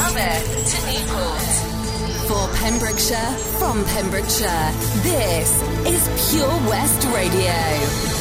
To Newport. For Pembrokeshire, from Pembrokeshire, this is Pure West Radio.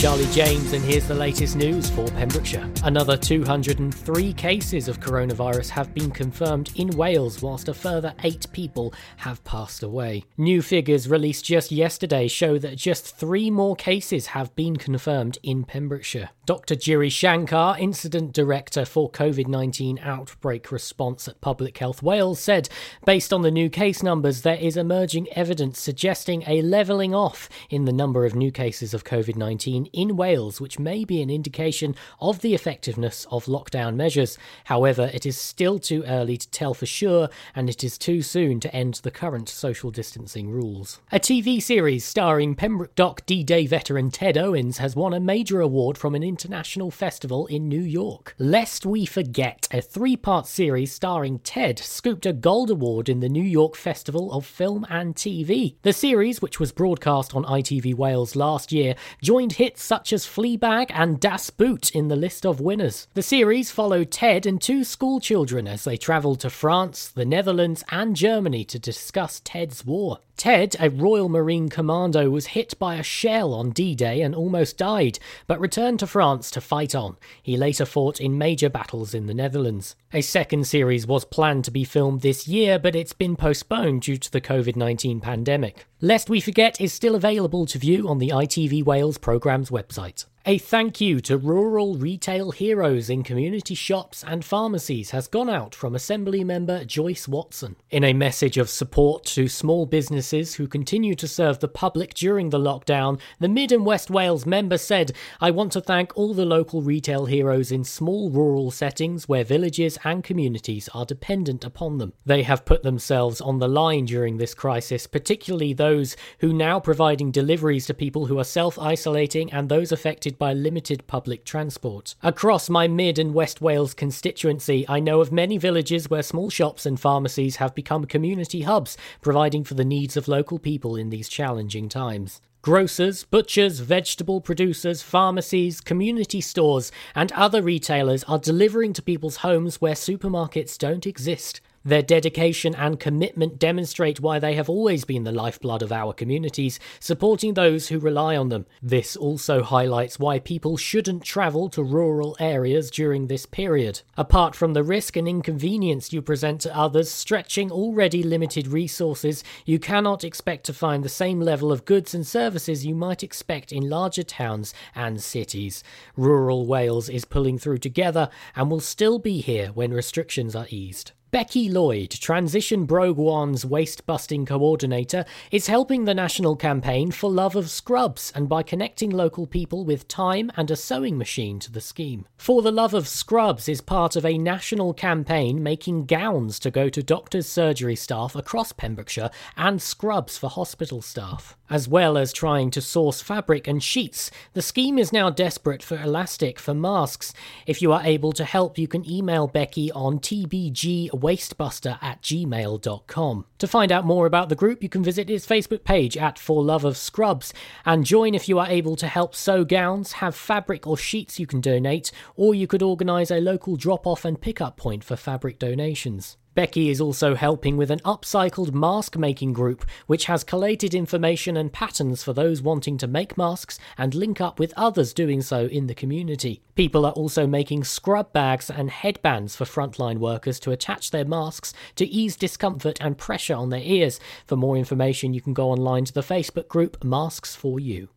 Charlie James, and here's the latest news for Pembrokeshire. Another 203 cases of coronavirus have been confirmed in Wales, whilst a further eight people have passed away. New figures released just yesterday show that just three more cases have been confirmed in Pembrokeshire. Dr. Giri Shankar, Incident Director for COVID 19 Outbreak Response at Public Health Wales, said based on the new case numbers, there is emerging evidence suggesting a levelling off in the number of new cases of COVID 19 in Wales, which may be an indication of the effectiveness of lockdown measures. However, it is still too early to tell for sure, and it is too soon to end the current social distancing rules. A TV series starring Pembroke Dock D Day veteran Ted Owens has won a major award from an international festival in New York. Lest We Forget, a three part series starring Ted, scooped a gold award in the New York Festival of Film and TV. The series, which was broadcast on ITV Wales last year, joined hits such as Fleabag and Das Boot in the list of winners. The series followed Ted and two school children as they travelled to France, the Netherlands, and Germany to discuss Ted's war. Ted, a Royal Marine commando, was hit by a shell on D Day and almost died, but returned to France to fight on. He later fought in major battles in the Netherlands. A second series was planned to be filmed this year, but it's been postponed due to the COVID 19 pandemic. Lest We Forget is still available to view on the ITV Wales programme's website. A thank you to rural retail heroes in community shops and pharmacies has gone out from Assembly member Joyce Watson. In a message of support to small businesses who continue to serve the public during the lockdown, the Mid and West Wales member said, I want to thank all the local retail heroes in small rural settings where villages and communities are dependent upon them. They have put themselves on the line during this crisis, particularly those who now providing deliveries to people who are self-isolating and those affected by limited public transport. Across my Mid and West Wales constituency, I know of many villages where small shops and pharmacies have become community hubs, providing for the needs of local people in these challenging times. Grocers, butchers, vegetable producers, pharmacies, community stores, and other retailers are delivering to people's homes where supermarkets don't exist. Their dedication and commitment demonstrate why they have always been the lifeblood of our communities, supporting those who rely on them. This also highlights why people shouldn't travel to rural areas during this period. Apart from the risk and inconvenience you present to others, stretching already limited resources, you cannot expect to find the same level of goods and services you might expect in larger towns and cities. Rural Wales is pulling through together and will still be here when restrictions are eased. Becky Lloyd, Transition Bro Gwaun's waste busting coordinator, is helping the national campaign for love of scrubs and by connecting local people with time and a sewing machine to the scheme. For the Love of Scrubs is part of a national campaign making gowns to go to doctors' surgery staff across Pembrokeshire and scrubs for hospital staff. As well as trying to source fabric and sheets, the scheme is now desperate for elastic for masks. If you are able to help, you can email Becky on tbg wastebuster at gmail.com. To find out more about the group, you can visit his Facebook page at For Love of Scrubs and join if you are able to help sew gowns, have fabric or sheets you can donate, or you could organise a local drop off and pick up point for fabric donations. Becky is also helping with an upcycled mask making group, which has collated information and patterns for those wanting to make masks and link up with others doing so in the community. People are also making scrub bags and headbands for frontline workers to attach their masks to ease discomfort and pressure on their ears. For more information, you can go online to the Facebook group Masks for You.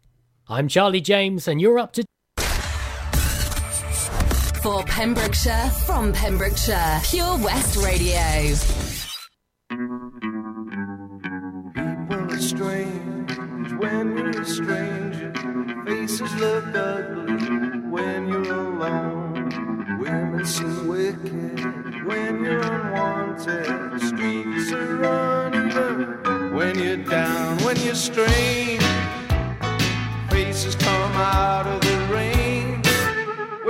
I'm Charlie James, and you're up to for Pembrokeshire, from Pembrokeshire, Pure West Radio. People are strange when you're. Faces look ugly when you're alone. Women seem wicked when you're unwanted. Streets are when you're down, when you're strange. Faces come out of the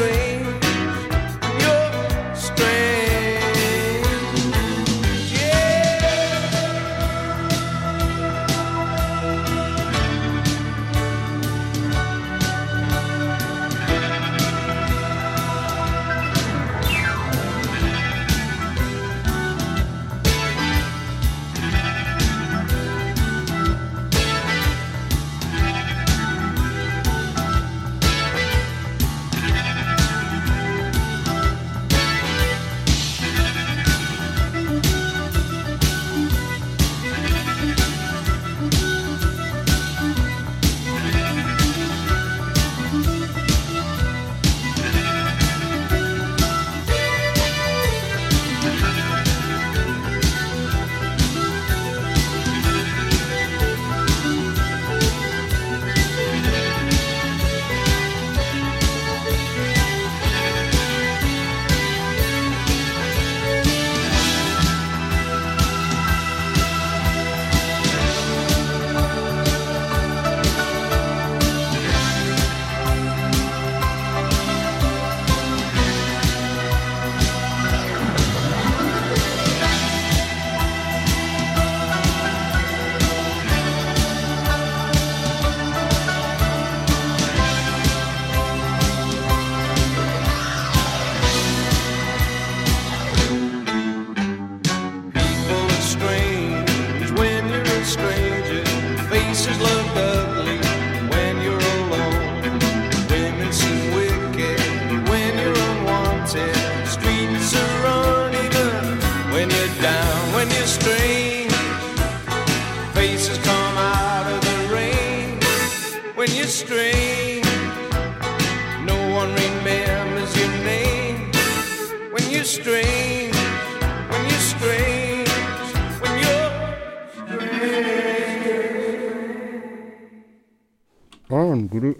When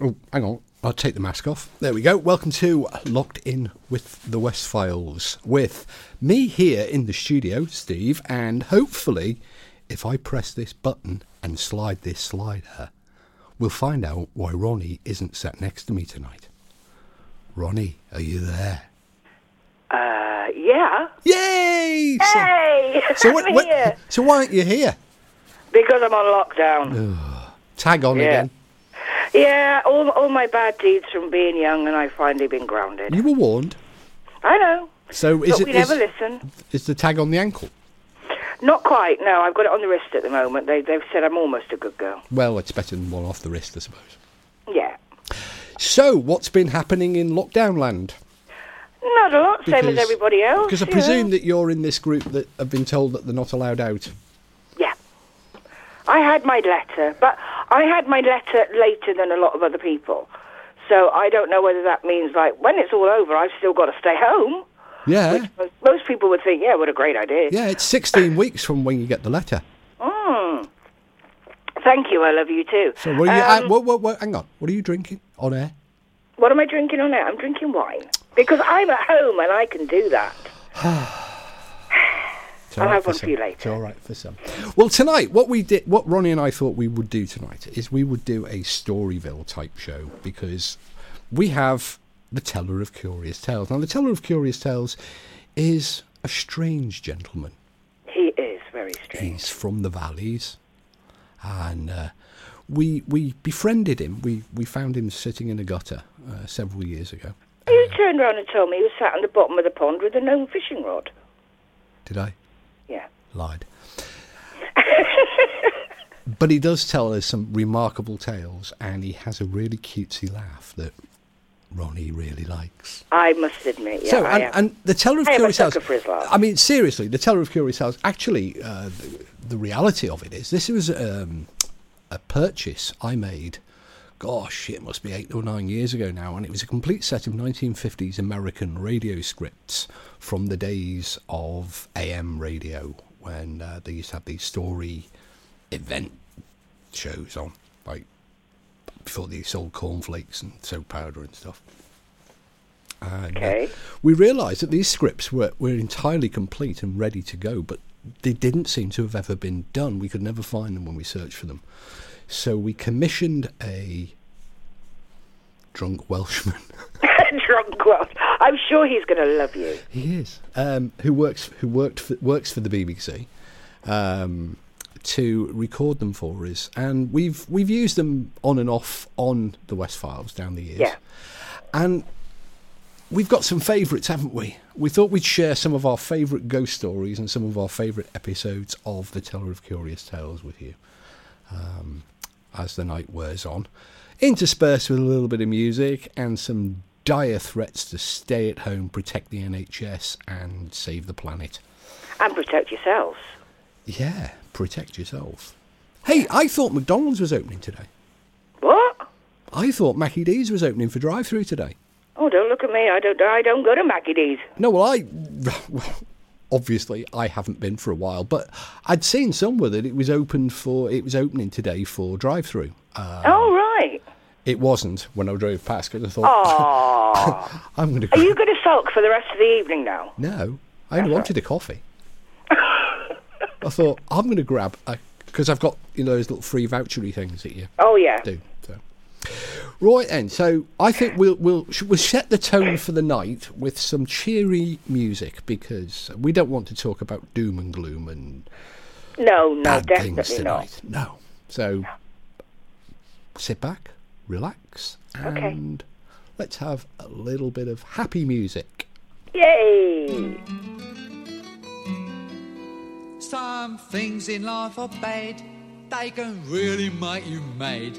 Oh, hang on. I'll take the mask off. There we go. Welcome to Locked In with the West Files. With me here in the studio, Steve, and hopefully, if I press this button and slide this slider, we'll find out why Ronnie isn't sat next to me tonight. Ronnie, are you there? Uh, yeah. Yay! So- Hey, So, what, I'm what- so why aren't you here? because I'm on lockdown. Tag on Yeah. again. Yeah, all all my bad deeds from being young, and I've finally been grounded. You were warned. I know, So is but it we is, never listen. is the tag on the ankle? Not quite. No, I've got it on the wrist at the moment. They they've said I'm almost a good girl. Well, it's better than one off the wrist, I suppose. Yeah, So, what's been happening in lockdown land? not a lot, same as everybody else. Because I presume know. that you're in this group that have been told that they're not allowed out. I had my letter, but I had my letter later than a lot of other people. So I don't know whether that means like when it's all over, I've still got to stay home. Yeah, Most- Most people would think, yeah, what a great idea. yeah. It's 16 weeks from when you get the letter. Mm. Thank you. I love you too. So, what are you? uh, Um, what, what, what, hang on. What are you drinking on air? what am I drinking on air? I'm drinking wine because I'm at home and I can do that. It's I'll have one for you later. It's all right for some. Well, tonight, what we did, what Ronnie and I thought we would do tonight is we would do a Storyville type show because we have the Teller of Curious Tales. Now, the Teller of Curious Tales is a strange gentleman. He is very strange. He's from the valleys, and uh, we we befriended him. We we found him sitting in a gutter uh, several years ago. You turned around and told me he was sat on the bottom of the pond with a gnome fishing rod. Did I? Yeah. Lied. but he does tell us some remarkable tales, and he has a really cutesy laugh that Ronnie really likes. I must admit, yeah, so, I and, and the Teller of I Curious Tales. sucker for his laugh. I mean, seriously, the Teller of Curious Tales. Actually, uh, the, the reality of it is, this was um, a purchase I made. Gosh, it must be eight or nine years ago now, and it was a complete set of 1950s American radio scripts from the days of AM radio when uh, they used to have these story event shows on, like before they sold cornflakes and soap powder and stuff. And, uh, Okay. we realised that these scripts were, were entirely complete and ready to go, but they didn't seem to have ever been done. We could never find them when we searched for them. So we commissioned a drunk Welshman. Drunk Welsh. I'm sure he's going to love you. He is. Um, who works who worked for, works for the BBC um, to record them for us, and we've we've used them on and off on the West Files down the years. Yeah. And we've got some favourites, haven't we? We thought we'd share some of our favourite ghost stories and some of our favourite episodes of The Teller of Curious Tales with you um, as the night wears on, interspersed with a little bit of music and some dire threats to stay at home, protect the NHS, and save the planet. And protect yourselves. Yeah, protect yourself. Hey, I thought McDonald's was opening today. What? I thought Mackie D's was opening for drive-through today. Oh, don't look at me. I don't. I don't go to Mackie D's. No, well, I well, obviously I haven't been for a while, but I'd seen somewhere that it was open for it was opening today for drive-through. Uh, oh right. it wasn't when I drove past because I thought Oh. I'm going to. Are you going to sulk for the rest of the evening now? No, I only wanted a coffee. I thought I'm going to grab because I've got you know those little free vouchery things that you Oh yeah. do. So. Right then, so I think we'll we'll we'll set the tone for the night with some cheery music because we don't want to talk about doom and gloom and No, no, bad things definitely not. tonight. No. So sit back, relax, Okay. and let's have a little bit of happy music. Yay! Some things in life are bad, they can really make you mad.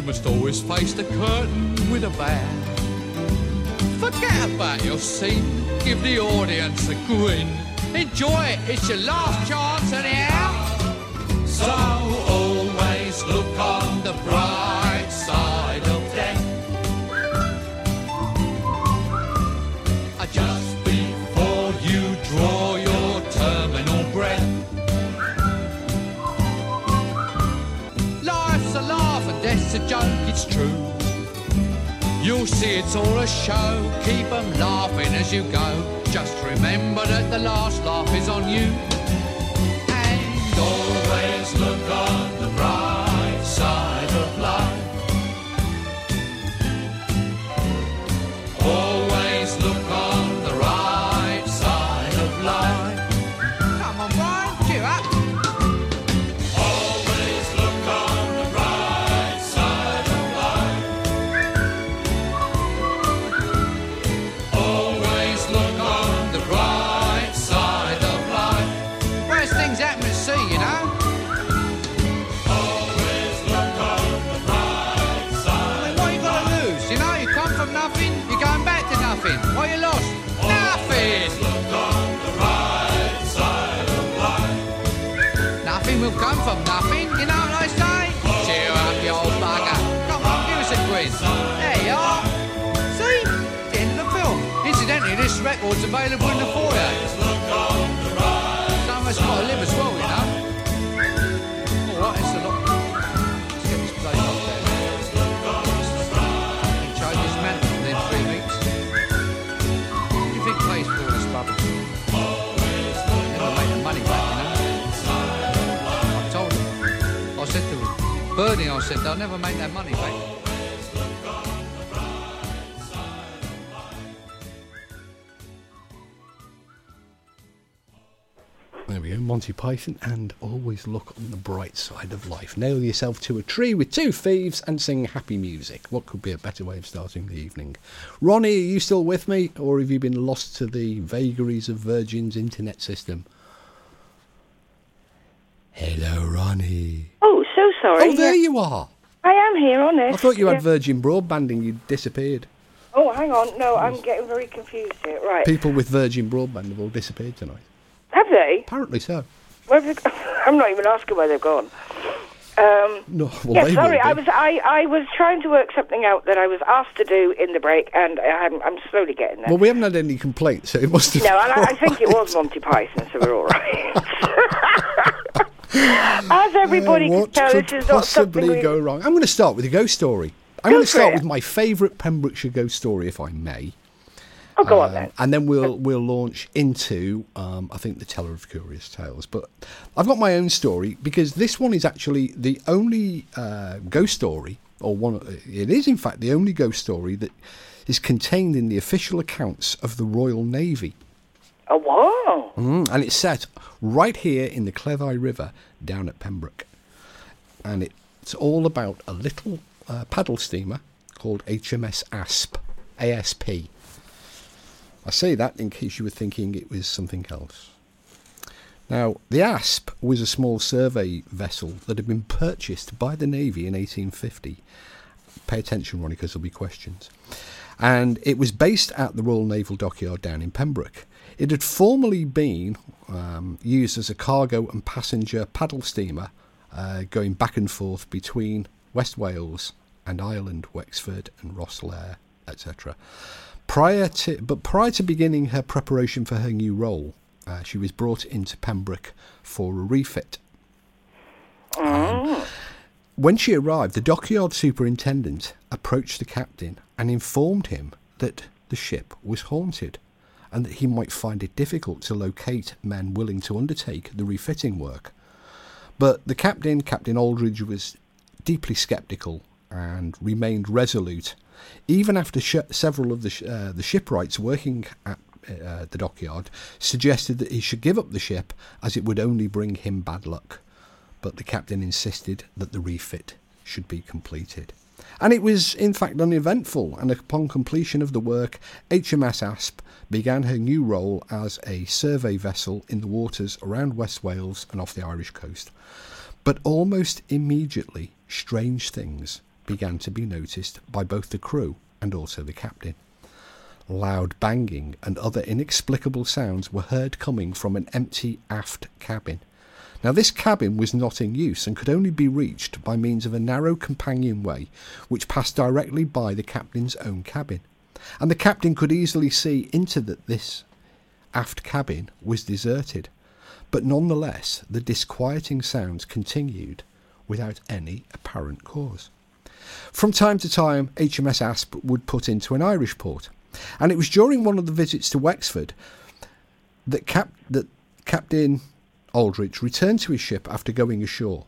You must always face the curtain with a bow. Forget about your scene, give the audience a grin. Enjoy it, it's your last chance anyhow. So You'll see it's all a show, keep 'em laughing as you go. Just remember that the last laugh is on you. And always look on Will come from nothing, you know what I say? Cheer up, you old bugger. Come on, give us a grin. There you are. See? The end of the film. Incidentally, this record's available in the foyer. I said, they'll never make that money back. There we go, Monty Python, and always look on the bright side of life. Nail yourself to a tree with two thieves and sing happy music. What could be a better way of starting the evening? Ronnie, are you still with me, or have you been lost to the vagaries of Virgin's internet system? Hello, Ronnie. Oh, so sorry. Oh, there Yeah, you are. I am here, honest. I thought you had Yeah. Virgin Broadband and you disappeared. Oh, hang on. No, I'm getting very confused here. Right. People with Virgin Broadband have all disappeared tonight. Have they? Apparently so. Where have they I'm not even asking where they've gone. Um, No, well, yeah, sorry. I was I, I was trying to work something out that I was asked to do in the break, and I'm, I'm slowly getting there. Well, we haven't had any complaints, so it must have. no, and I, I think it was Monty Python, so we're all right. As everybody Uh, can tell, could this is not something possibly we... go wrong? I'm going to start with a ghost story. I'm Go going to start it. with my favourite Pembrokeshire ghost story, if I may. Oh, go on Um, then. and then we'll we'll launch into um, I think the teller of curious tales. But I've got my own story because this one is actually the only uh, ghost story, or one. It is in fact the only ghost story that is contained in the official accounts of the Royal Navy. Oh, wow. Mm, and it's set right here in the Cleddau River down at Pembroke. And it's all about a little uh, paddle steamer called HMS ASP. ASP. I say that in case you were thinking it was something else. Now, the ASP was a small survey vessel that had been purchased by the Navy in 1850. Pay attention, Ronnie, because there'll be questions. And it was based at the Royal Naval Dockyard down in Pembroke. It had formerly been um, used as a cargo and passenger paddle steamer uh, going back and forth between West Wales and Ireland, Wexford and Rosslare, etc. Prior to, but prior to beginning her preparation for her new role, uh, she was brought into Pembroke for a refit. Um, when she arrived, the dockyard superintendent approached the captain and informed him that the ship was haunted and that he might find it difficult to locate men willing to undertake the refitting work. But the captain, Captain Aldridge, was deeply sceptical and remained resolute, even after sh- several of the, sh- uh, the shipwrights working at uh, the dockyard suggested that he should give up the ship as it would only bring him bad luck. But the captain insisted that the refit should be completed. And it was, in fact, uneventful, and upon completion of the work, HMS Asp began her new role as a survey vessel in the waters around West Wales and off the Irish coast. But almost immediately, strange things began to be noticed by both the crew and also the captain. Loud banging and other inexplicable sounds were heard coming from an empty aft cabin. Now, this cabin was not in use and could only be reached by means of a narrow companionway which passed directly by the captain's own cabin. And the captain could easily see into that this aft cabin was deserted. But nonetheless, the disquieting sounds continued without any apparent cause. From time to time, HMS Asp would put into an Irish port, and it was during one of the visits to Wexford that, Cap- that Captain Aldrich returned to his ship after going ashore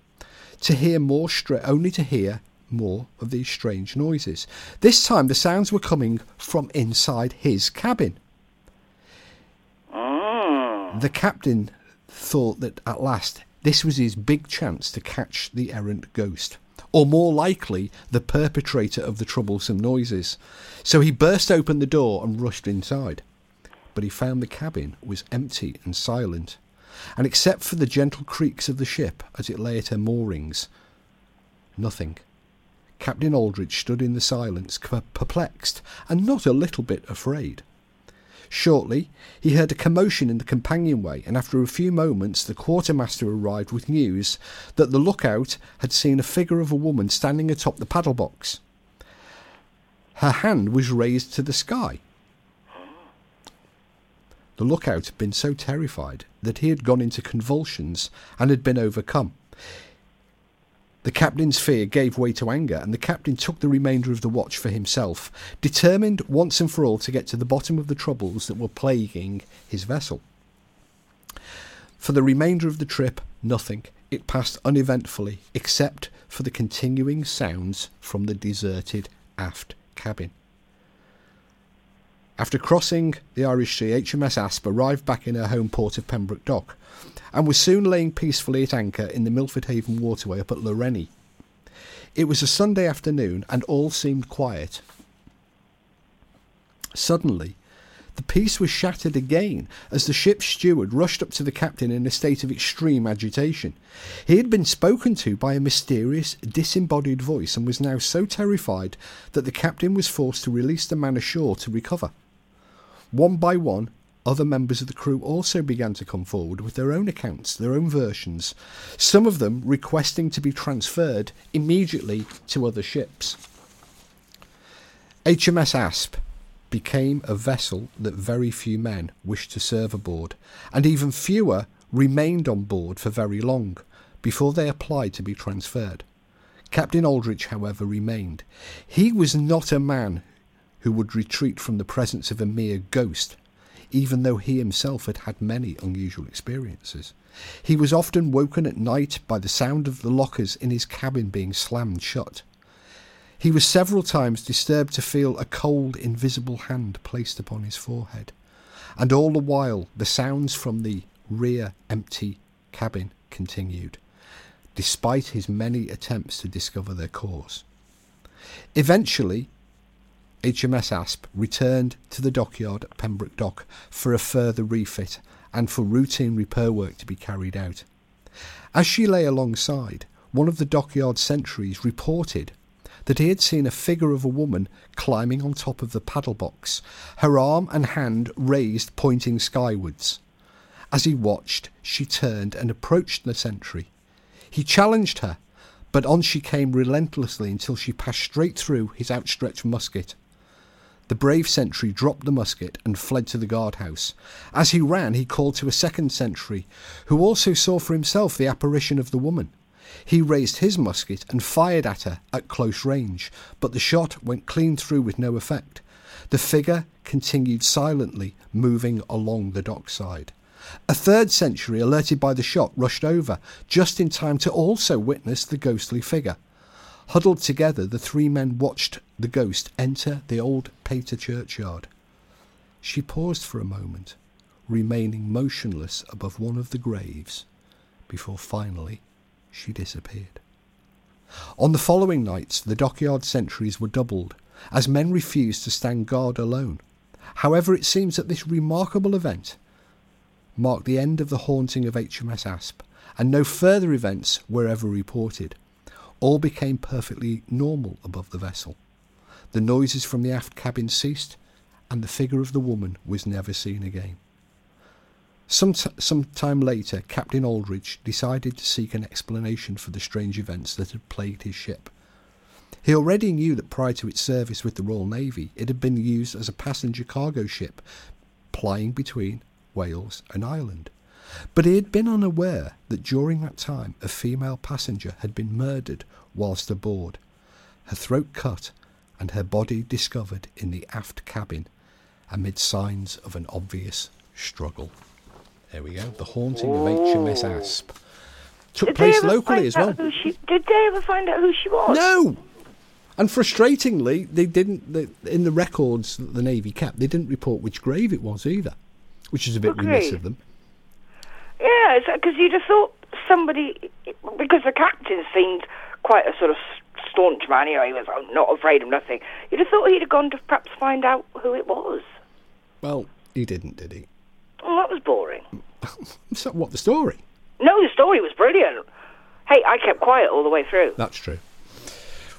to hear more stra- only to hear more of these strange noises. This time the sounds were coming from inside his cabin. Ah. The captain thought that at last this was his big chance to catch the errant ghost, or more likely, the perpetrator of the troublesome noises. So he burst open the door and rushed inside. But he found the cabin was empty and silent, and except for the gentle creaks of the ship as it lay at her moorings, nothing. Captain Aldrich stood in the silence, perplexed and not a little bit afraid. Shortly, he heard a commotion in the companionway, and after a few moments, the quartermaster arrived with news that the lookout had seen a figure of a woman standing atop the paddle box. Her hand was raised to the sky. The lookout had been so terrified that he had gone into convulsions and had been overcome. The captain's fear gave way to anger, and the captain took the remainder of the watch for himself, determined once and for all to get to the bottom of the troubles that were plaguing his vessel. For the remainder of the trip, nothing. It passed uneventfully, except for the continuing sounds from the deserted aft cabin. After crossing the Irish Sea, HMS Asp arrived back in her home port of Pembroke Dock and was soon laying peacefully at anchor in the Milford Haven waterway up at Lawrenny. It was a Sunday afternoon and all seemed quiet. Suddenly, the peace was shattered again as the ship's steward rushed up to the captain in a state of extreme agitation. He had been spoken to by a mysterious, disembodied voice and was now so terrified that the captain was forced to release the man ashore to recover. One by one, other members of the crew also began to come forward with their own accounts, their own versions, some of them requesting to be transferred immediately to other ships. HMS Asp became a vessel that very few men wished to serve aboard, and even fewer remained on board for very long before they applied to be transferred. Captain Aldrich, however, remained. He was not a man who would retreat from the presence of a mere ghost, even though he himself had had many unusual experiences. He was often woken at night by the sound of the lockers in his cabin being slammed shut. He was several times disturbed to feel a cold, invisible hand placed upon his forehead, and all the while the sounds from the rear empty cabin continued, despite his many attempts to discover their cause. Eventually, HMS Asp returned to the dockyard at Pembroke Dock for a further refit and for routine repair work to be carried out. As she lay alongside, one of the dockyard sentries reported that he had seen a figure of a woman climbing on top of the paddle box, her arm and hand raised pointing skywards. As he watched, she turned and approached the sentry. He challenged her, but on she came relentlessly until she passed straight through his outstretched musket. The brave sentry dropped the musket and fled to the guardhouse. As he ran, he called to a second sentry, who also saw for himself the apparition of the woman. He raised his musket and fired at her at close range, but the shot went clean through with no effect. The figure continued silently moving along the dockside. A third sentry, alerted by the shot, rushed over, just in time to also witness the ghostly figure. Huddled together, the three men watched the ghost enter the old Pater churchyard. She paused for a moment, remaining motionless above one of the graves, before finally she disappeared. On the following nights, the dockyard sentries were doubled, as men refused to stand guard alone. However, it seems that this remarkable event marked the end of the haunting of HMS Asp, and no further events were ever reported. All became perfectly normal above the vessel. The noises from the aft cabin ceased, and the figure of the woman was never seen again. Some, t- some time later, Captain Aldrich decided to seek an explanation for the strange events that had plagued his ship. He already knew that prior to its service with the Royal Navy, it had been used as a passenger cargo ship plying between Wales and Ireland. But he had been unaware that during that time a female passenger had been murdered whilst aboard, her throat cut, and her body discovered in the aft cabin amid signs of an obvious struggle. There we go. The haunting of HMS Asp. Took Did place locally as well. She, did they ever find out who she was? No! And frustratingly, they didn't. They, in the records that the Navy kept, they didn't report which grave it was either, which is a bit remiss of them. Yeah, because you'd have thought somebody, because the captain seemed quite a sort of staunch man. You know, he was not afraid of nothing. You'd have thought he'd have gone to perhaps find out who it was. Well, he didn't, did he? Well, that was boring. So, what the story? No, the story was brilliant. Hey, I kept quiet all the way through. That's true.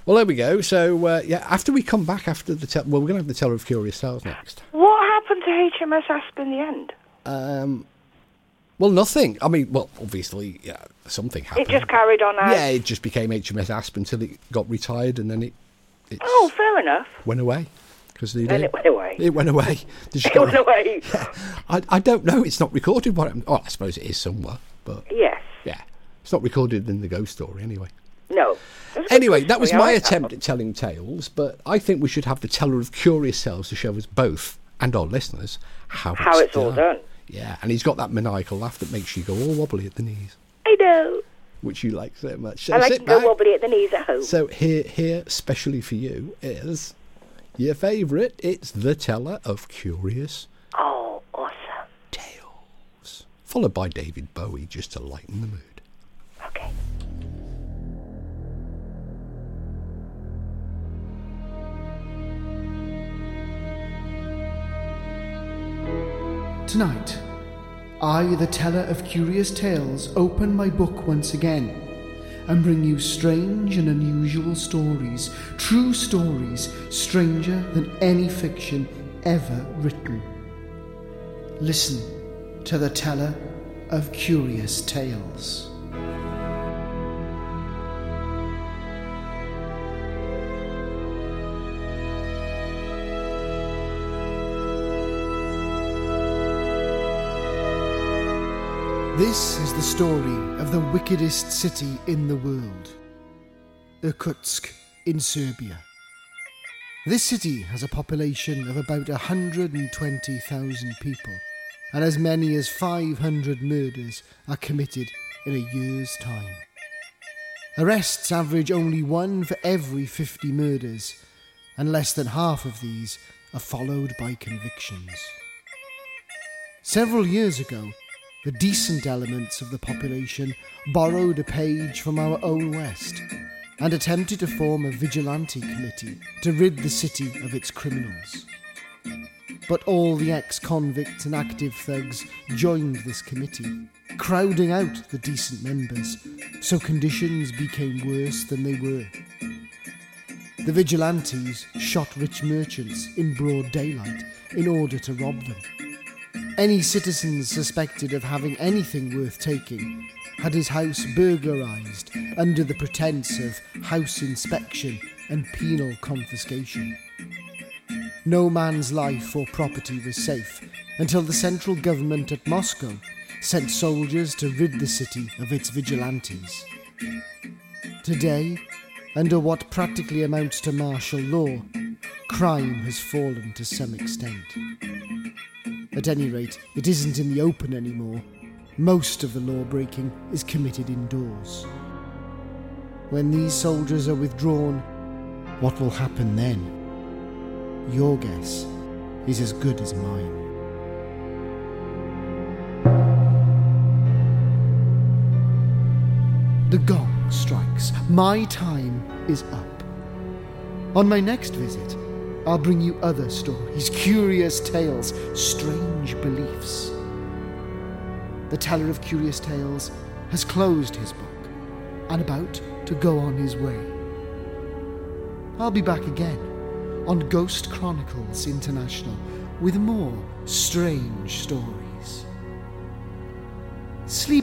Well, there we go. So, uh, yeah, after we come back after the tel- well, we're going to have the Teller of Curious Tales next. What happened to HMS Asp in the end? Um, well, nothing. I mean, well, obviously, yeah, something happened. It just carried on as. yeah, it just became HMS Asp until it got retired, and then it Oh, fair enough. went away because they Then it went away. It went away. It went away. I, I don't know. It's not recorded. What? happened. Oh, I suppose it is somewhere, but Yes. yeah, it's not recorded in the ghost story anyway. No. It was a good Anyway, that was my like attempt at telling tales, but I think we should have the teller of curious tales to show us both and our listeners how, How it's all done. Yeah, and he's got that maniacal laugh that makes you go all wobbly at the knees, I know. which you like so much. So I like to go back. wobbly at the knees at home. So here, here, specially for you, is Your favourite, it's the teller of curious Oh, awesome. tales. Followed by David Bowie just to lighten the mood. Okay. Tonight, I, the teller of curious tales, open my book once again and bring you strange and unusual stories, true stories, stranger than any fiction ever written. Listen to the teller of curious tales. This is the story of the wickedest city in the world Irkutsk in Siberia. This city has a population of about 120,000 people, and as many as 500 murders are committed in a year's time. Arrests average only one for every 50 murders, and less than half of these are followed by convictions. Several years ago, the decent elements of the population borrowed a page from our own West and attempted to form a vigilante committee to rid the city of its criminals. But all the ex convicts and active thugs joined this committee, crowding out the decent members, so conditions became worse than they were. The vigilantes shot rich merchants in broad daylight in order to rob them. Any citizen suspected of having anything worth taking had his house burglarized under the pretense of house inspection and penal confiscation. No man's life or property was safe until the central government at Moscow sent soldiers to rid the city of its vigilantes. Today, under what practically amounts to martial law, crime has fallen to some extent. At any rate, it isn't in the open anymore. Most of the law breaking is committed indoors. When these soldiers are withdrawn, what will happen then? Your guess is as good as mine. The gong strikes. My time is up. On my next visit, I'll bring you other stories, curious tales, strange beliefs. The teller of curious tales has closed his book and about to go on his way. I'll be back again on Ghost Chronicles International with more strange stories. Sleep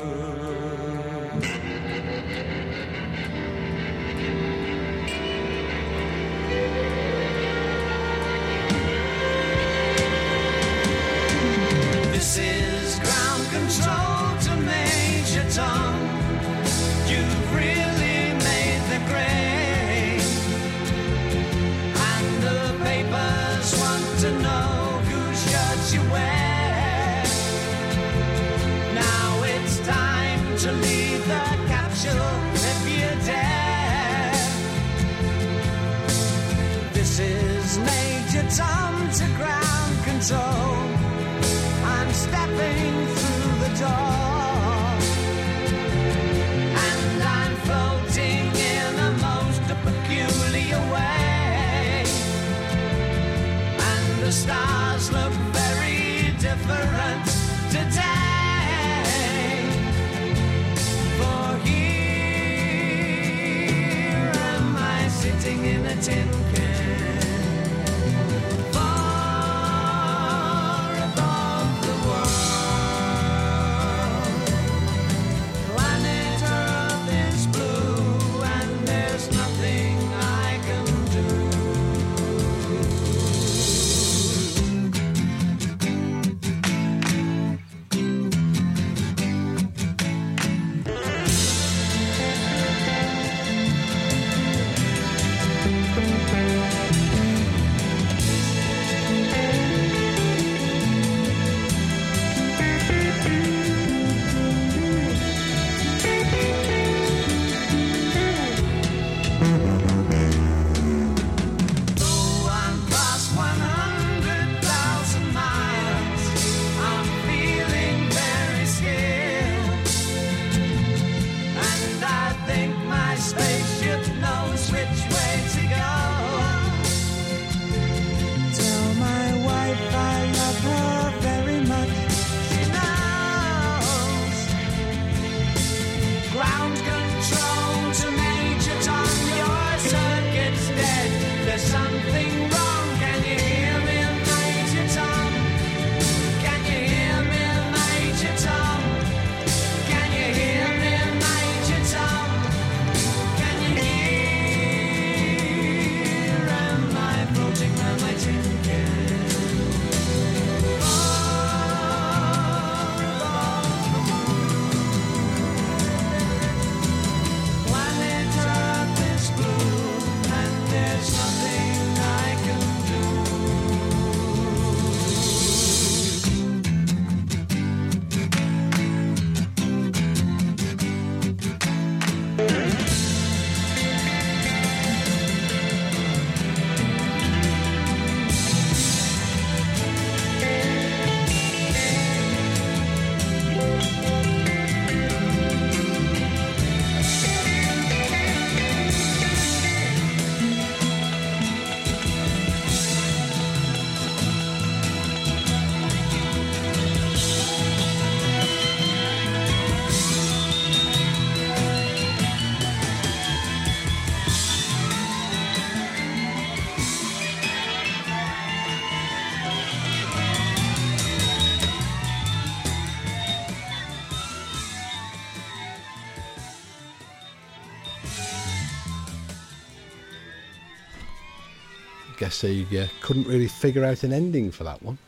Guess they uh, couldn't really figure out an ending for that one.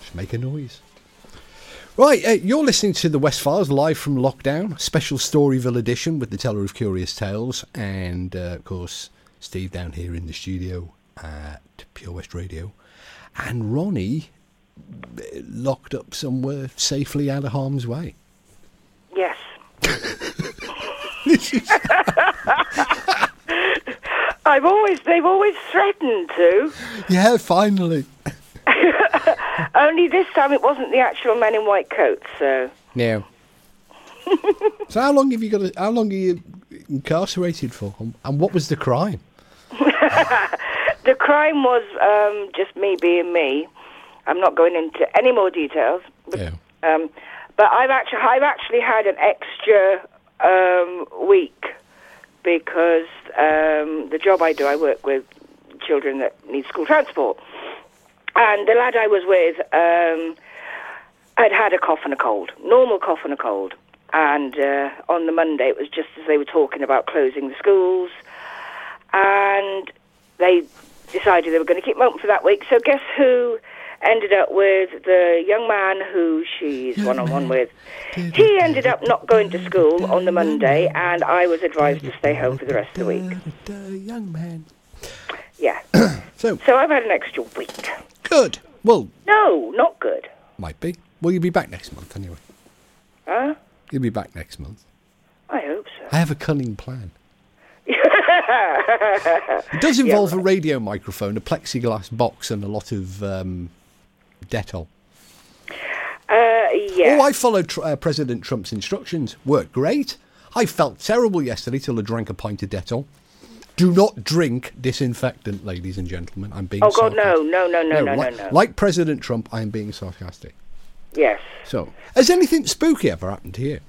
Just make a noise. Right, uh, you're listening to the West Files live from lockdown, special Storyville edition with the Teller of Curious Tales, and uh, of course Steve down here in the studio at Pure West Radio, and Ronnie uh, locked up somewhere safely out of harm's way. Yes. I've always, they've always threatened to. Yeah, finally. Only this time it wasn't the actual men in white coats, so. Now. so how long have you got? To, how long are you incarcerated for? And what was the crime? The crime was um, just me being me. I'm not going into any more details. But, Yeah. um, but I've actually, I've actually had an extra um, week because um, the job I do, I work with children that need school transport. And the lad I was with um, had had a cough and a cold, normal cough and a cold. And uh, on the Monday, it was just as they were talking about closing the schools. And they decided they were going to keep him open for that week. So guess who ended up with the young man who she's one on one with? He ended up not going to school on the Monday, and I was advised to stay home for the rest of the week. Young man. Yeah. So So I've had an extra week. good. Well, No, not good. might be. Well, you'll be back next month anyway. Huh? You'll be back next month. I hope so. I have a cunning plan. It does involve a radio microphone, a plexiglass box, and a lot of um, Dettol. Uh, yeah. Oh, I followed tr- uh, President Trump's instructions. Worked great. I felt terrible yesterday till I drank a pint of Dettol. Do not drink disinfectant, ladies and gentlemen. I'm being oh God, no, sarcastic. no, no, no, no, no, like, no. like President Trump, I am being sarcastic. yes. So, has anything spooky ever happened to you?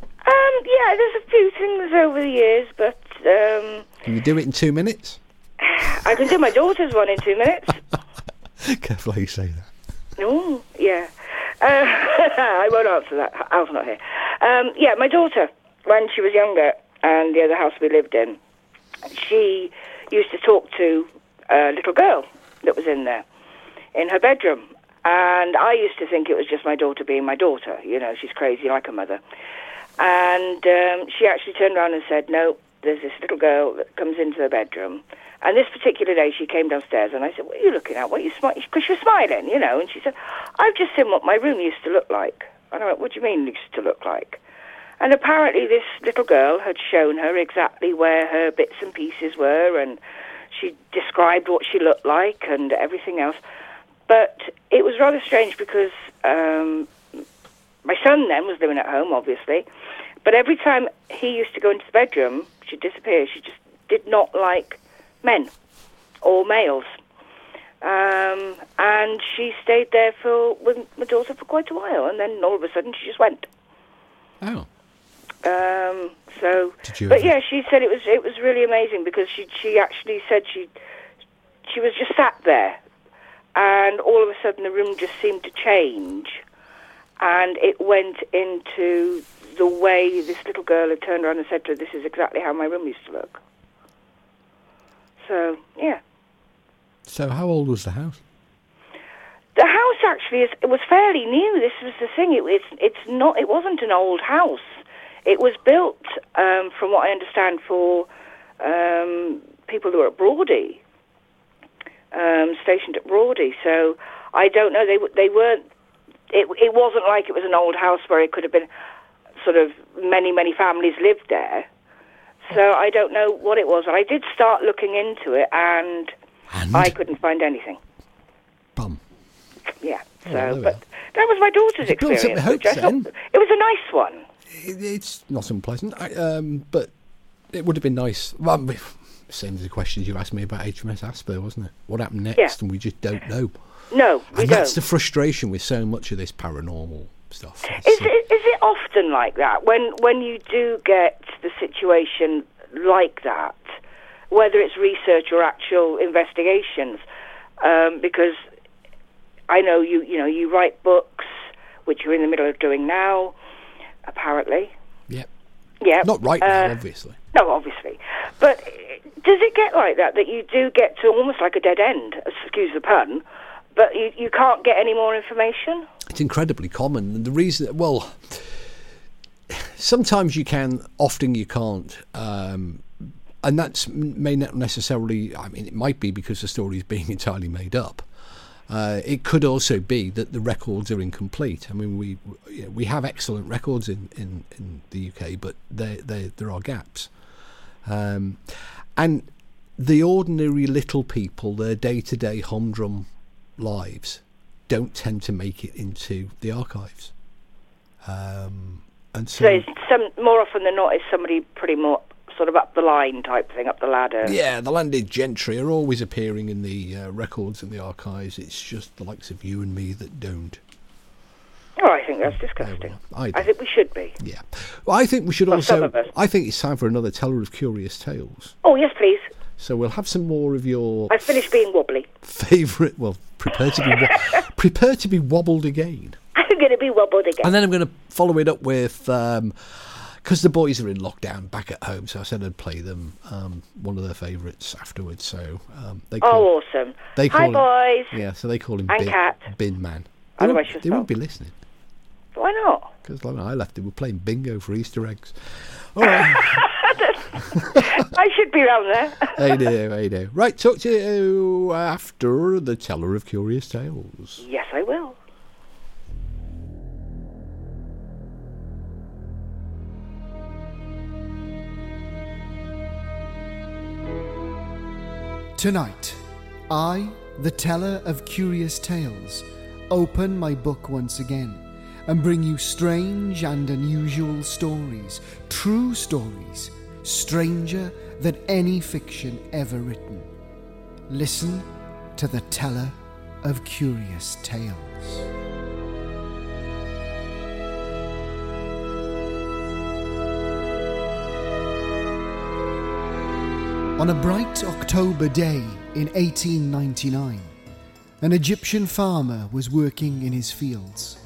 Um, yeah, there's a few things over the years, but um, Can you do it in two minutes? I can do my daughter's one in two minutes. Careful how you say that. Oh, yeah. Uh, I won't answer that. Al's not here. Um, yeah, my daughter, when she was younger, and the other house we lived in, she used to talk to a little girl that was in there, in her bedroom. And I used to think it was just my daughter being my daughter. You know, she's crazy like a mother. And um, she actually turned around and said, No, there's this little girl that comes into the bedroom. And this particular day, she came downstairs, and I said, "What are you looking at? What are you smiling?" Because she was smiling, you know. And she said, "I've just seen what my room used to look like." And I went, "What do you mean used to look like?" And apparently, this little girl had shown her exactly where her bits and pieces were, and she described what she looked like and everything else. But it was rather strange because um, my son then was living at home, obviously. But every time he used to go into the bedroom, she'd disappear. She just did not like men or males. Um, and she stayed there for with my daughter for quite a while, and then all of a sudden she just went. Oh. Um, so, but yeah, she said it was it was really amazing because she she actually said she she was just sat there, and all of a sudden the room just seemed to change, and it went into the way this little girl had turned around and said to her, "This is exactly how my room used to look." So yeah, So how old was the house? the house actually is it was fairly new. This was the thing. It, it's it's not. It wasn't an old house. It was built, um, from what I understand, for um, people who were at Brawdy, um, stationed at Brawdy. So I don't know. They they weren't. It it wasn't like it was an old house where it could have been sort of many many families lived there. So I don't know what it was. And I did start looking into it, and, And? I couldn't find anything. Bum. Yeah. Oh, So, but that was my daughter's You built up experience. hopes it was a nice one. It, it's not unpleasant, I, um, but it would have been nice. Well, same as the questions you asked me about HMS Asper, wasn't it? What happened next? Yeah. And we just don't know. No, we and don't. that's the frustration with so much of this paranormal stuff. Is it, is it often like that when when you do get the situation like that, whether it's research or actual investigations? Um, because I know you you know you write books, which you're in the middle of doing now, apparently. yeah. Yeah. Not right uh, now, obviously. No, obviously. But does it get like that, that you do get to almost like a dead end, excuse the pun, but you, you can't get any more information? It's incredibly common. And the reason, well, sometimes you can, often you can't. Um, and that's may not necessarily, I mean, it might be because the story is being entirely made up. Uh, it could also be that the records are incomplete. I mean, we you know, we have excellent records in, in, in the UK, but there there there are gaps. Um, and the ordinary little people, their day to day humdrum lives, don't tend to make it into the archives. Um, and so, So it's some more often than not, it's somebody pretty more sort of up the line type thing, up the ladder. yeah, the landed gentry are always appearing in the uh, records and the archives. It's just the likes of you and me that don't. Oh, I think that's disgusting. I I think we should be. Yeah. Well, I think we should Well, also. I think it's time for another teller of curious tales. Oh, yes, please. So we'll have some more of your I've finished being wobbly. favourite. Well, prepare to be prepare to be wobbled again. I'm going to be wobbled again. And then I'm going to follow it up with because the boys are in lockdown back at home. So I said I'd play them um, one of their favourites afterwards. So um, they call, oh, awesome. they Hi, call boys. Yeah, so they call him bin, bin Man. They Otherwise won't, they won't be listening Why not? because like when I left, they were playing bingo for Easter eggs. All right, I should be round there. hey do, hey do. Right, talk to you after the teller of curious tales. yes, I will. Tonight, I, the teller of curious tales, open my book once again and bring you strange and unusual stories, true stories, stranger than any fiction ever written. Listen to the teller of curious tales. On a bright October day in 1899, an Egyptian farmer was working in his fields.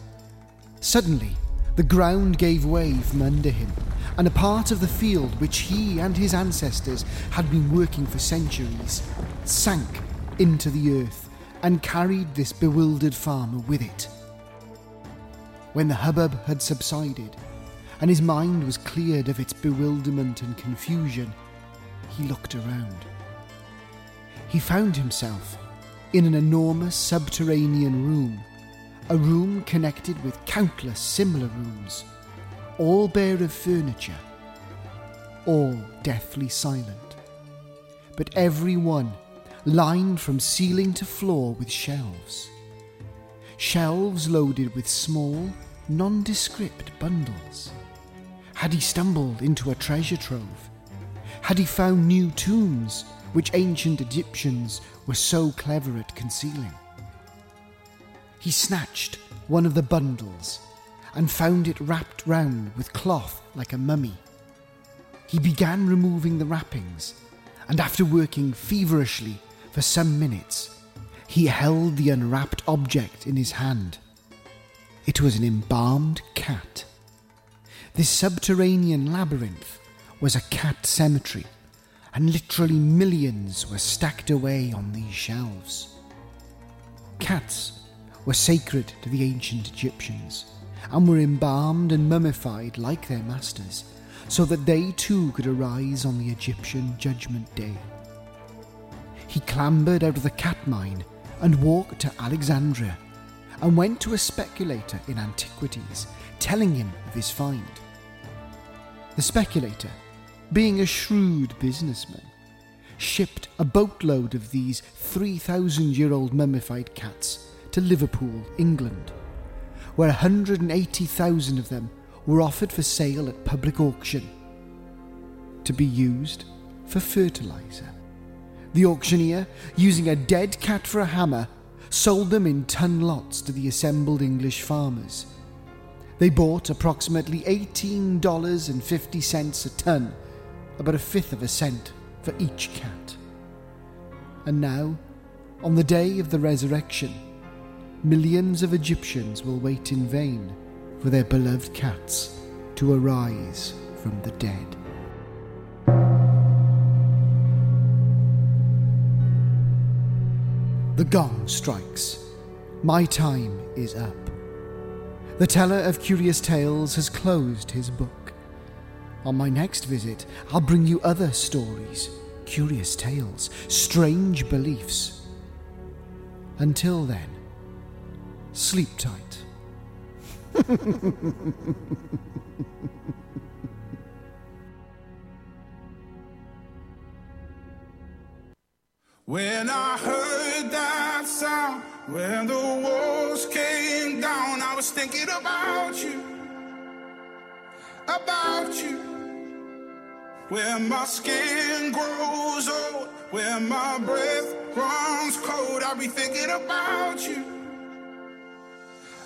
Suddenly, the ground gave way from under him, and a part of the field which he and his ancestors had been working for centuries sank into the earth and carried this bewildered farmer with it. When the hubbub had subsided, and his mind was cleared of its bewilderment and confusion, he looked around. He found himself in an enormous subterranean room, a room connected with countless similar rooms, all bare of furniture, all deathly silent, but every one lined from ceiling to floor with shelves. Shelves loaded with small, nondescript bundles. Had he stumbled into a treasure trove? Had he found new tombs which ancient Egyptians were so clever at concealing? He snatched one of the bundles and found it wrapped round with cloth like a mummy. He began removing the wrappings, and after working feverishly for some minutes, he held the unwrapped object in his hand. It was an embalmed cat. This subterranean labyrinth was a cat cemetery, and literally millions were stacked away on these shelves. Cats were sacred to the ancient Egyptians and were embalmed and mummified like their masters, so that they too could arise on the Egyptian Judgment Day. He clambered out of the cat mine and walked to Alexandria and went to a speculator in antiquities, telling him of his find. The speculator, being a shrewd businessman, shipped a boatload of these 3,000 year old mummified cats to Liverpool, England, where 180,000 of them were offered for sale at public auction to be used for fertilizer. The auctioneer, using a dead cat for a hammer, sold them in ton lots to the assembled English farmers. They bought approximately $18.50 a ton, about a fifth of a cent for each cat. And now, on the day of the resurrection, millions of Egyptians will wait in vain for their beloved cats to arise from the dead. The gong strikes. My time is up. The teller of curious tales has closed his book. On my next visit, I'll bring you other stories, curious tales, strange beliefs. Until then, sleep tight. When I heard that sound, when the walls came down, I was thinking about you, about you. Where my skin grows old, where my breath runs cold, I'll be thinking about you,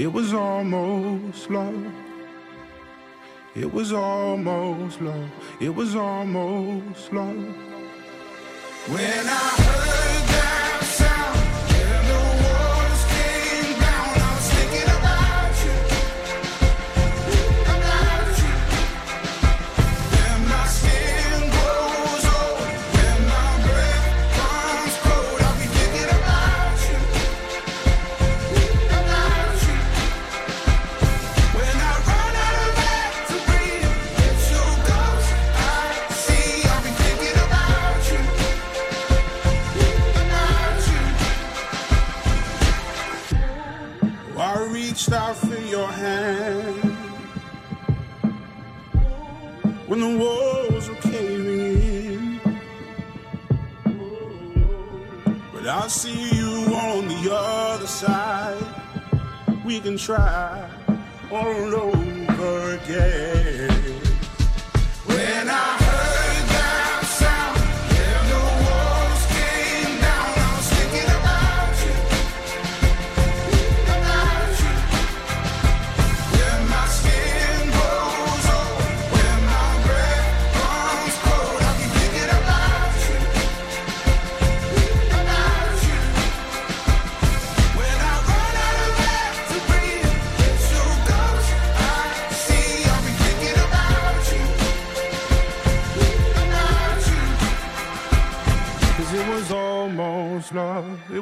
it was almost love. It was almost love, it was almost love. When I heard that We can try all over again.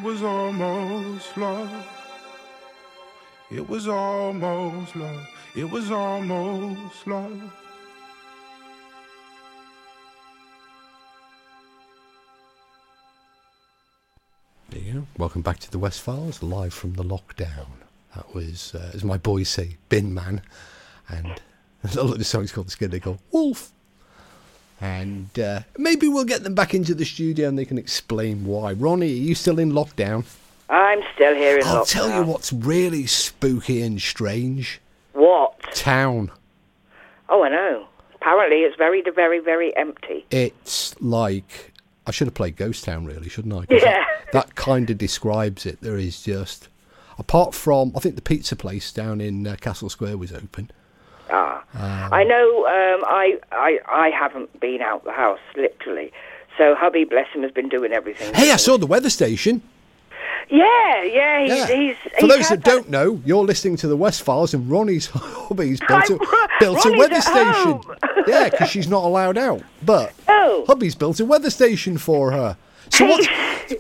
Was almost love. It was almost love. It was almost love. There you go. Welcome back to the West Files, live from the lockdown. That was, uh, as my boys say, Bin Man. And a lot of the songs called the skin, they call Wolf. And uh, maybe we'll get them back into the studio and they can explain why. Ronnie, are you still in lockdown? I'm still here in lockdown. I'll tell you what's really spooky and strange. What? Town. Oh, I know. Apparently, it's very, very, very empty. It's like I should have played Ghost Town, really, shouldn't I? Yeah. That, that kind of describes it. There is just, apart from, I think the pizza place down in uh, Castle Square was open. Ah, Um, I know. Um, I, I, I haven't been out the house literally. So hubby, bless him, has been doing everything. Hey, I saw the weather station. Yeah, yeah. He's, Yeah. he's, For he's those had that don't know, you're listening to the West Files, and Ronnie's hubby's built a, built a weather station. yeah, because she's not allowed out. But Oh. hubby's built a weather station for her. So what's,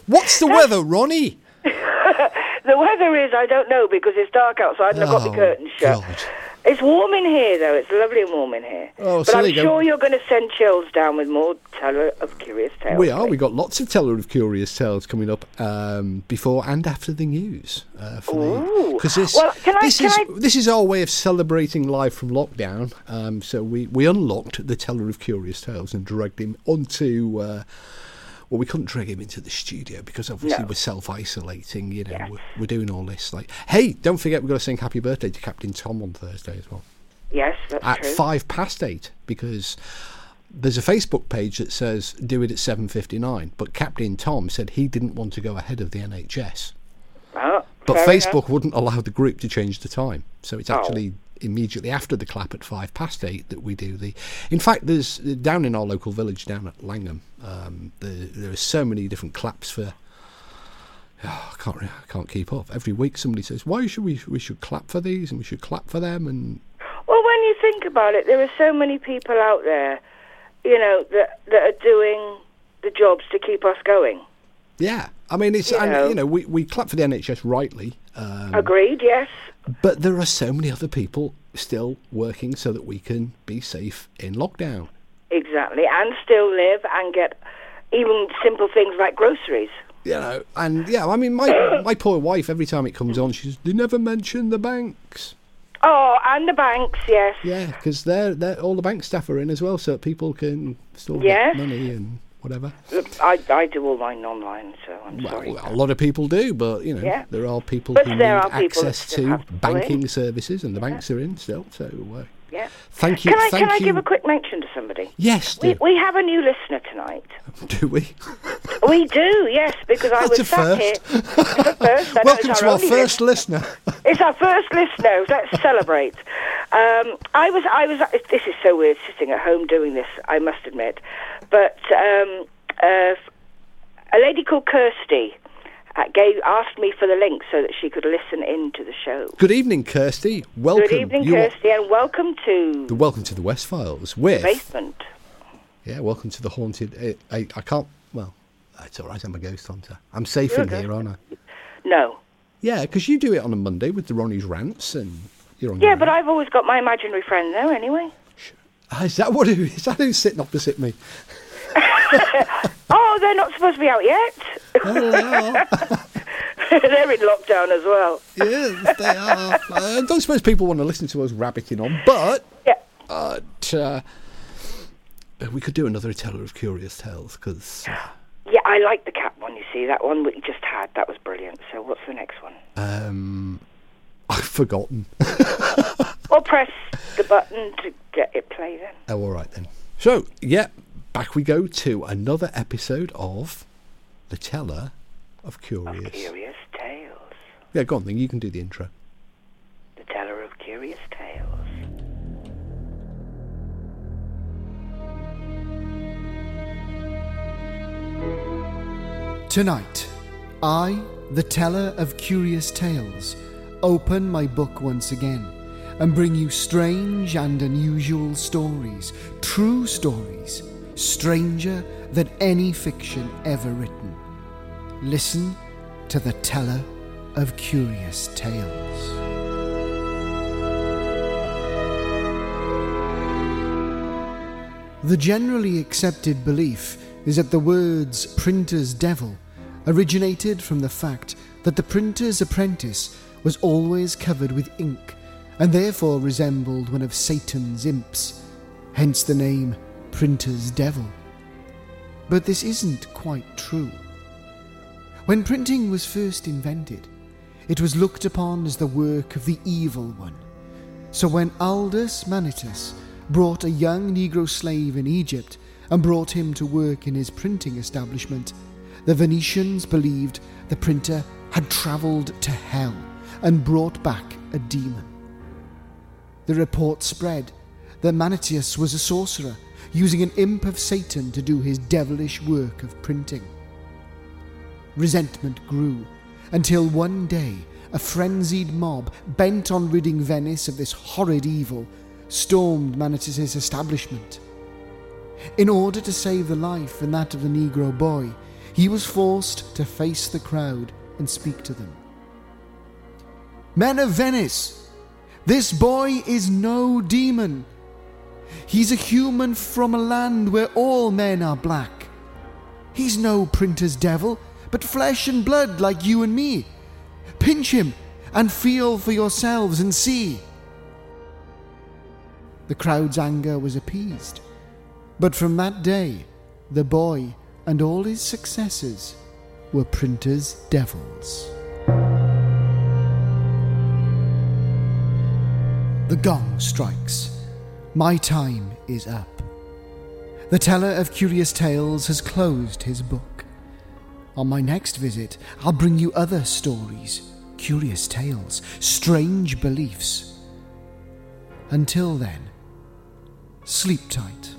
what's the weather, Ronnie? The weather is, I don't know, because it's dark outside and I've got the Oh, curtains shut. God. It's warm in here, though. It's lovely and warm in here. Oh, but so I'm you go. sure you're going to send chills down with more Teller of Curious Tales. We are. We've got lots of Teller of Curious Tales coming up um, before and after the news. Uh, Ooh. because this Well, can I- this is I- this is our way of celebrating live from lockdown. Um, so we we unlocked the Teller of Curious Tales and dragged him onto. Uh, well, we couldn't drag him into the studio because obviously No. we're self-isolating. You know, we're, we're doing all this. Like, hey, don't forget we've got to sing Happy Birthday to Captain Tom on Thursday as well Yes, that's at true. five past eight because there's a Facebook page that says do it at seven fifty nine, but Captain Tom said he didn't want to go ahead of the NHS, Oh, but Facebook enough. wouldn't allow the group to change the time, so it's Oh. Immediately after the clap at five past eight that we do the. In fact, there's down in our local village down at Llangwm, um, there, there are so many different claps for. Oh, I can't I can't keep up. Every week somebody says, "Why should we we should clap for these and we should clap for them?" And Well, when you think about it, there are so many people out there, you know, that that are doing the jobs to keep us going. Yeah, I mean it's You and know. you know we, we clap for the NHS rightly, um, Agreed? Yes. But there are so many other people still working so that we can be safe in lockdown. Exactly, and still live and get even simple things like groceries. You know, and yeah, I mean my my poor wife every time it comes on, she says they never mention the banks. Oh, and the banks, yes. Yeah, because they're they're all the bank staff are in as well, so people can still get money and whatever. I, I do all mine online, so I'm Well, sorry. a lot of people do, but you know Yeah. there are people But who need access to banking in. services, and the banks are in still. So uh, Yeah. Thank you. Can I can I give a quick mention to somebody? Yes, We we have a new listener tonight. do we? We do, yes, because I That's was sat here. first. Welcome to our only first listener. listener. It's our first listener. Let's celebrate. Um, I was, I was. This is so weird sitting at home doing this. I must admit, but um, uh, a lady called Kirsty uh, gave asked me for the link so that she could listen in to the show. Good evening, Kirsty. Welcome. Good evening, You Kirsty, and welcome to the Welcome to the West Files with basement. yeah. Welcome to the haunted. I, I, I can't. Well, it's all right. I'm a ghost hunter. I'm safe You're in here, aren't I? No, Yeah, because you do it on a Monday with the Ronnie's rants, and you're on. yeah, but. I've always got my imaginary friend there anyway. Ah, is that what? Who, is that who's sitting opposite me? Oh, they're not supposed to be out yet. Oh, they are. they're in lockdown as well. yes, they are. I don't suppose people want to listen to us rabbiting on, but Yeah. but, uh, we could do another teller of curious tales because Yeah, I like the cat one. You see that one we just had. That was brilliant. So what's the next one? um, I've forgotten. Or press the button to get it played then. Oh, all right then. So, yeah, back we go to another episode of The Teller of Curious. Curious Tales. Yeah, go on then, you can do the intro. The teller of curious tales. Tonight, I, the teller of curious tales, open my book once again and bring you strange and unusual stories, true stories, stranger than any fiction ever written. Listen to the teller of curious tales. The generally accepted belief is that the words printer's devil originated from the fact that the printer's apprentice was always covered with ink and therefore resembled one of Satan's imps, hence the name printer's devil. But this isn't quite true. When printing was first invented, it was looked upon as the work of the evil one. So when Aldus Manutius brought a young Negro slave in Egypt and brought him to work in his printing establishment, the Venetians believed the printer had travelled to hell and brought back a demon. The report spread that Manutius was a sorcerer, using an imp of Satan to do his devilish work of printing. Resentment grew until one day a frenzied mob, bent on ridding Venice of this horrid evil, stormed Manutius's establishment. In order to save the life and that of the Negro boy, he was forced to face the crowd and speak to them. Men of Venice, this boy is no demon. He's a human from a land where all men are black. He's no printer's devil, but flesh and blood like you and me. Pinch him and feel for yourselves and see. The crowd's anger was appeased, but from that day, the boy and all his successors were printers' devils. The gong strikes. My time is up. The teller of curious tales has closed his book. On my next visit, I'll bring you other stories, curious tales, strange beliefs. Until then, sleep tight.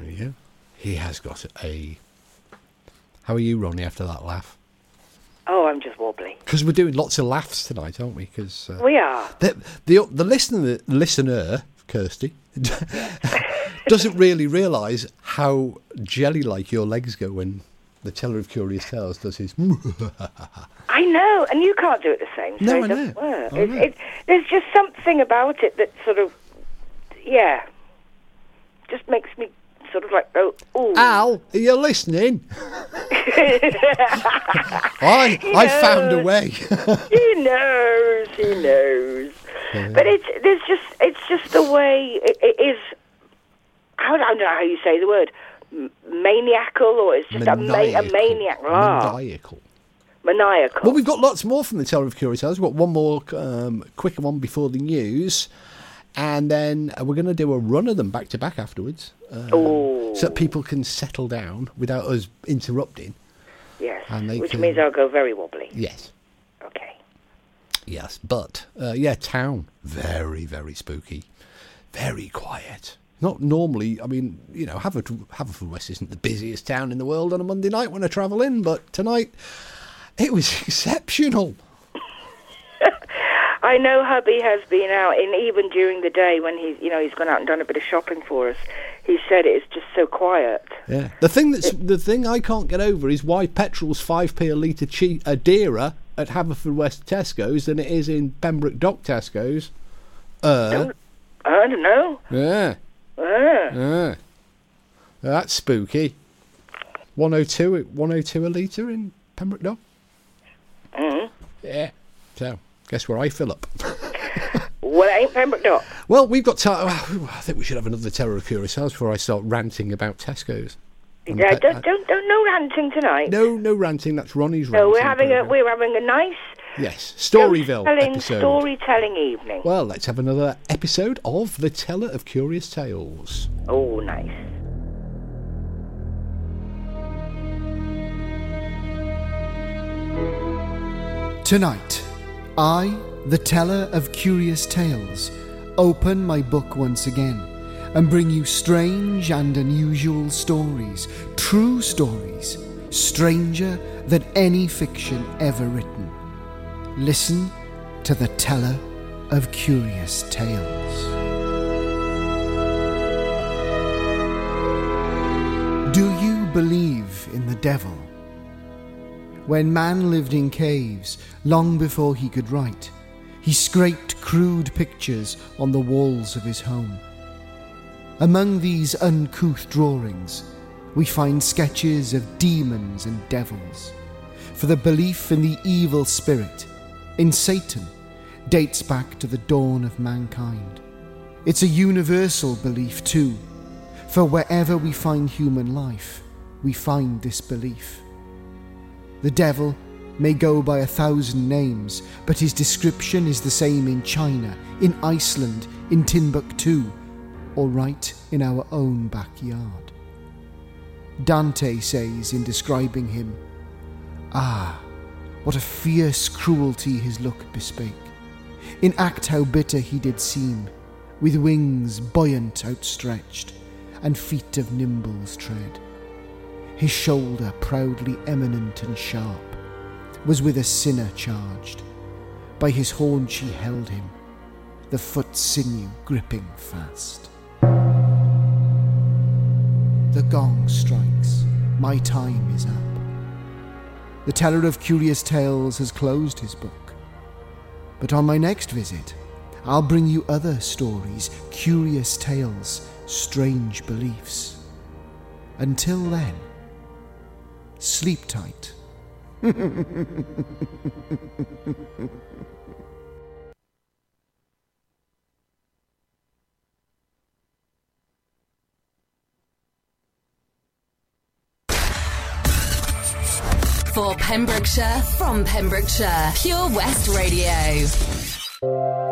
There you go. He has got a. How are you, Ronnie, after that laugh? Oh, I'm just wobbly. Because we're doing lots of laughs tonight, aren't we? Because uh, We are. the, the the listener listener Kirsty doesn't really realise how jelly like your legs go when the teller of curious tales does his. I know, and you can't do it the same. So No, it I doesn't know. work. It, know. it, there's just something about it that sort of, yeah, just makes me sort of like ooh. Al, are you listening? I I found a way. he knows, he knows. But it's there's just it's just the way it, it is. How I don't know how you say the word. maniacal or it's just a, ma- a Maniacal. maniac laugh. Maniacal. Maniacal. Well, we've got lots more from the Teller of Curious Tales. We've got one more um, quicker one before the news, and then uh, we're going to do a run of them back to back afterwards, Ooh. so that people can settle down without us interrupting. yes. and they Which can- means I'll go very wobbly. Yes, Okay. yes, but uh, yeah, town very very spooky, very quiet. Not normally. I mean, you know, Haverford, Haverfordwest isn't the busiest town in the world on a Monday night when I travel in, but tonight it was exceptional. I know hubby has been out, and even during the day when he's, you know, he's gone out and done a bit of shopping for us. He said it's just so quiet. Yeah. The thing that's the thing I can't get over is why petrol's five p a litre cheap, uh, dearer at Haverfordwest Tesco's than it is in Pembroke Dock Tesco's. Uh, I don't know. yeah, Uh, yeah. That's spooky. 102, 102 a litre in Pembroke Dock. mm. Yeah. So, guess where I fill up. Well, it ain't Pembroke Dock. Well, we've got time. Uh, I think we should have another Terror of Curious House before I start ranting about Tesco's. Yeah, pe- don't, don't, don't, no ranting tonight. No, no ranting. That's Ronnie's ranting. No, we're having a, we're having a nice Yes, Storyville telling, episode. storytelling evening. Well, let's have another episode of The Teller of Curious Tales. Oh, nice. Tonight, I, the teller of curious tales, open my book once again and bring you strange and unusual stories, true stories, stranger than any fiction ever written. Listen to the teller of curious tales. Do you believe in the devil? When man lived in caves, long before he could write, he scraped crude pictures on the walls of his home. Among these uncouth drawings, we find sketches of demons and devils. For the belief in the evil spirit, in Satan, dates back to the dawn of mankind. It's a universal belief, too, for wherever we find human life, we find this belief. The devil may go by a thousand names, but his description is the same in China, in Iceland, in Timbuktu, or right in our own backyard. Dante says in describing him, Ah, what a fierce cruelty his look bespake. In act how bitter he did seem, with wings buoyant outstretched, and feet of nimble's tread his shoulder proudly eminent and sharp, was with a sinner charged. By his haunch he held him, the foot sinew gripping fast. The gong strikes, my time is up. The teller of curious tales has closed his book. But on my next visit, I'll bring you other stories, curious tales, strange beliefs. Until then, Sleep tight. For Pembrokeshire, from Pembrokeshire, Pure West Radio.